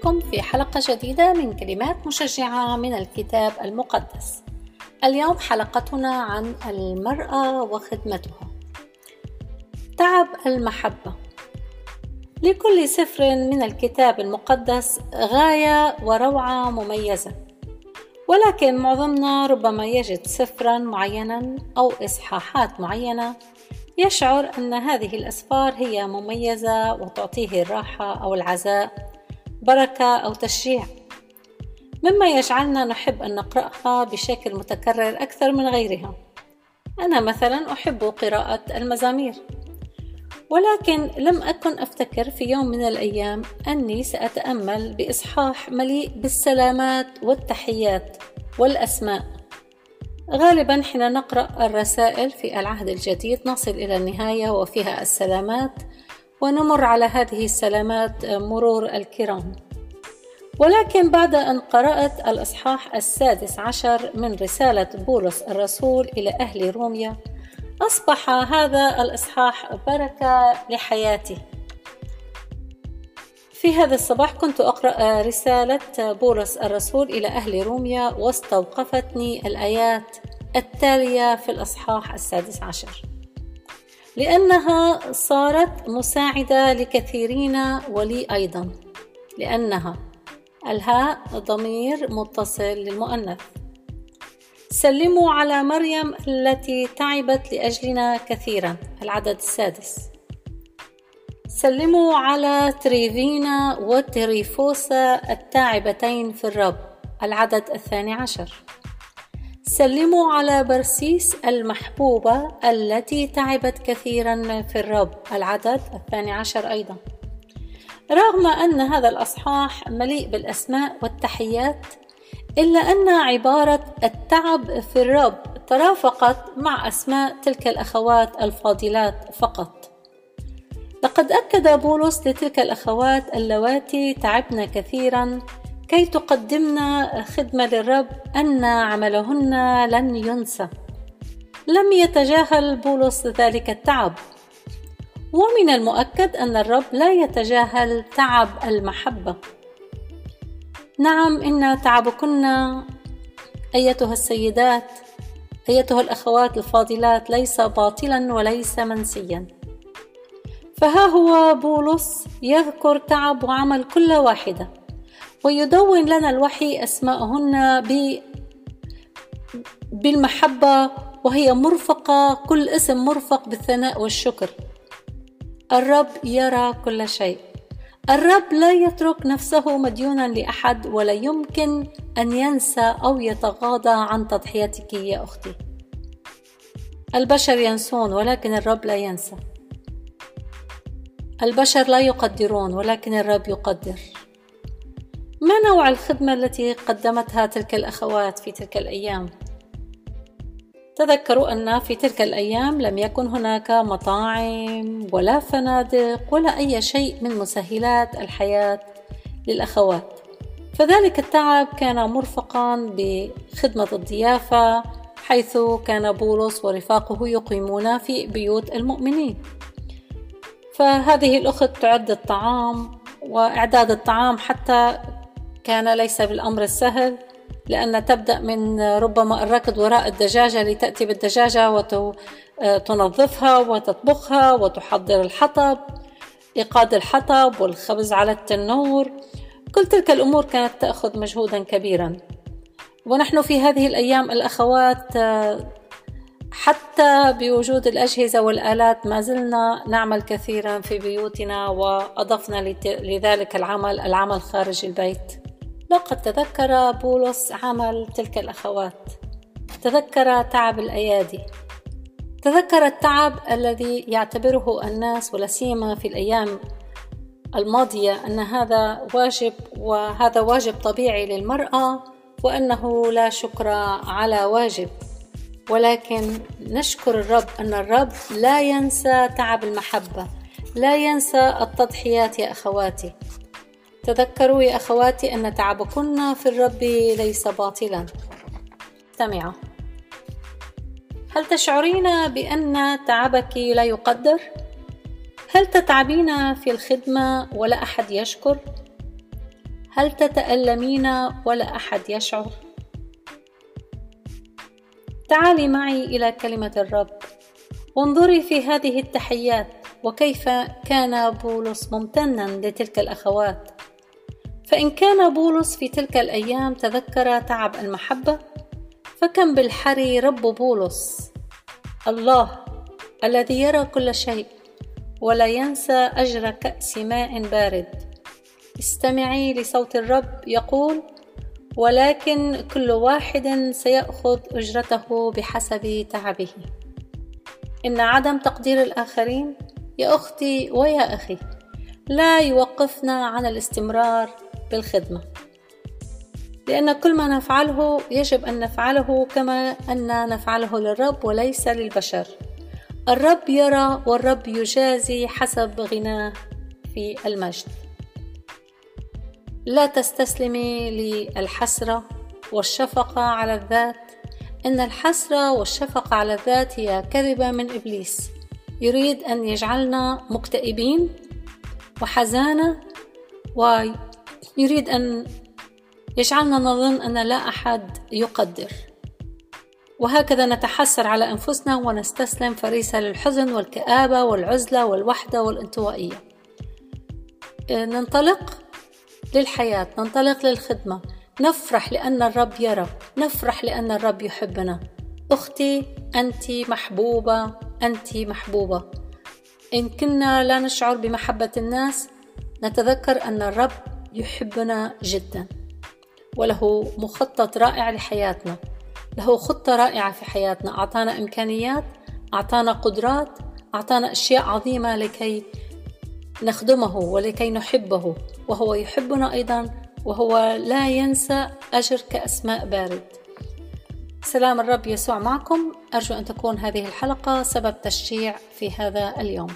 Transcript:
بكم في حلقة جديدة من كلمات مشجعة من الكتاب المقدس. اليوم حلقتنا عن المرأة وخدمتها. تعب المحبة لكل سفر من الكتاب المقدس غاية وروعة مميزة. ولكن معظمنا ربما يجد سفرا معينا أو إصحاحات معينة يشعر أن هذه الأسفار هي مميزة وتعطيه الراحة أو العزاء بركة أو تشجيع مما يجعلنا نحب أن نقرأها بشكل متكرر أكثر من غيرها. أنا مثلا أحب قراءة المزامير. ولكن لم أكن أفتكر في يوم من الأيام أني سأتأمل بإصحاح مليء بالسلامات والتحيات والأسماء. غالبا حين نقرأ الرسائل في العهد الجديد نصل إلى النهاية وفيها السلامات ونمر على هذه السلامات مرور الكرام. ولكن بعد أن قرأت الإصحاح السادس عشر من رسالة بولس الرسول إلى أهل روميا أصبح هذا الإصحاح بركة لحياتي في هذا الصباح كنت أقرأ رسالة بولس الرسول إلى أهل روميا واستوقفتني الآيات التالية في الإصحاح السادس عشر. لأنها صارت مساعدة لكثيرين ولي أيضا لأنها الهاء ضمير متصل للمؤنث. سلموا على مريم التي تعبت لأجلنا كثيرا العدد السادس. سلموا على تريفينا وتريفوسا التاعبتين في الرب العدد الثاني عشر. سلموا على برسيس المحبوبة التي تعبت كثيرا في الرب. العدد الثاني عشر أيضا. رغم أن هذا الأصحاح مليء بالأسماء والتحيات إلا أن عبارة التعب في الرب ترافقت مع أسماء تلك الأخوات الفاضلات فقط. لقد أكد بولس لتلك الأخوات اللواتي تعبن كثيرا كي تقدمن خدمة للرب أن عملهن لن ينسى. لم يتجاهل بولس ذلك التعب. ومن المؤكد أن الرب لا يتجاهل تعب المحبة. نعم إن تعبكن أيتها السيدات أيتها الأخوات الفاضلات ليس باطلا وليس منسيا. فها هو بولس يذكر تعب وعمل كل واحدة. ويدون لنا الوحي أسماءهن ب بالمحبة وهي مرفقة كل اسم مرفق بالثناء والشكر. الرب يرى كل شيء. الرب لا يترك نفسه مديونا لأحد ولا يمكن أن ينسى أو يتغاضى عن تضحيتك يا أختي. البشر ينسون ولكن الرب لا ينسى. البشر لا يقدرون ولكن الرب يقدر. ما نوع الخدمة التي قدمتها تلك الأخوات في تلك الأيام؟ تذكروا أن في تلك الأيام لم يكن هناك مطاعم ولا فنادق ولا أي شيء من مسهلات الحياة للأخوات. فذلك التعب كان مرفقا بخدمة الضيافة حيث كان بولس ورفاقه يقيمون في بيوت المؤمنين. فهذه الأخت تعد الطعام وإعداد الطعام حتى كان ليس بالأمر السهل لأن تبدأ من ربما الركض وراء الدجاجة لتأتي بالدجاجة وتنظفها وتطبخها وتحضر الحطب إيقاد الحطب والخبز على التنور. كل تلك الأمور كانت تأخذ مجهودا كبيرا. ونحن في هذه الأيام الأخوات حتى بوجود الأجهزة والآلات ما زلنا نعمل كثيرا في بيوتنا وأضفنا لذلك العمل العمل خارج البيت. لقد تذكر بولس عمل تلك الأخوات. تذكر تعب الأيادي. تذكر التعب الذي يعتبره الناس ولا سيما في الأيام الماضية أن هذا واجب وهذا واجب طبيعي للمرأة وأنه لا شكر على واجب. ولكن نشكر الرب أن الرب لا ينسى تعب المحبة لا ينسى التضحيات يا أخواتي. تذكروا يا أخواتي أن تعبكن في الرب ليس باطلا استمعوا هل تشعرين بأن تعبك لا يقدر؟ هل تتعبين في الخدمة ولا أحد يشكر؟ هل تتألمين ولا أحد يشعر؟ تعالي معي إلى كلمة الرب وانظري في هذه التحيات وكيف كان بولس ممتنا لتلك الأخوات فإن كان بولس في تلك الأيام تذكر تعب المحبة فكم بالحري رب بولس. الله الذي يرى كل شيء ولا ينسى أجر كأس ماء بارد. استمعي لصوت الرب يقول ولكن كل واحد سيأخذ أجرته بحسب تعبه. إن عدم تقدير الآخرين يا أختي ويا أخي لا يوقفنا عن الاستمرار بالخدمة. لأن كل ما نفعله يجب أن نفعله كما أن نفعله للرب وليس للبشر. الرب يرى والرب يجازي حسب غناه في المجد. لا تستسلمي للحسرة والشفقة على الذات. إن الحسرة والشفقة على الذات هي كذبة من إبليس. يريد أن يجعلنا مكتئبين وحزانة ويريد أن يجعلنا نظن أن لا أحد يقدر. وهكذا نتحسر على أنفسنا ونستسلم فريسة للحزن والكآبة والعزلة والوحدة والانطوائية. ننطلق للحياة ننطلق للخدمة. نفرح لأن الرب يرى نفرح لأن الرب يحبنا. أختي أنت محبوبة أنت محبوبة. إن كنا لا نشعر بمحبة الناس نتذكر أن الرب يحبنا جدا. وله مخطط رائع لحياتنا. له خطة رائعة في حياتنا. أعطانا إمكانيات أعطانا قدرات أعطانا أشياء عظيمة لكي نخدمه ولكي نحبه. وهو يحبنا أيضا وهو لا ينسى أجر كأسماء بارد. سلام الرب يسوع معكم. أرجو أن تكون هذه الحلقة سبب تشجيع في هذا اليوم.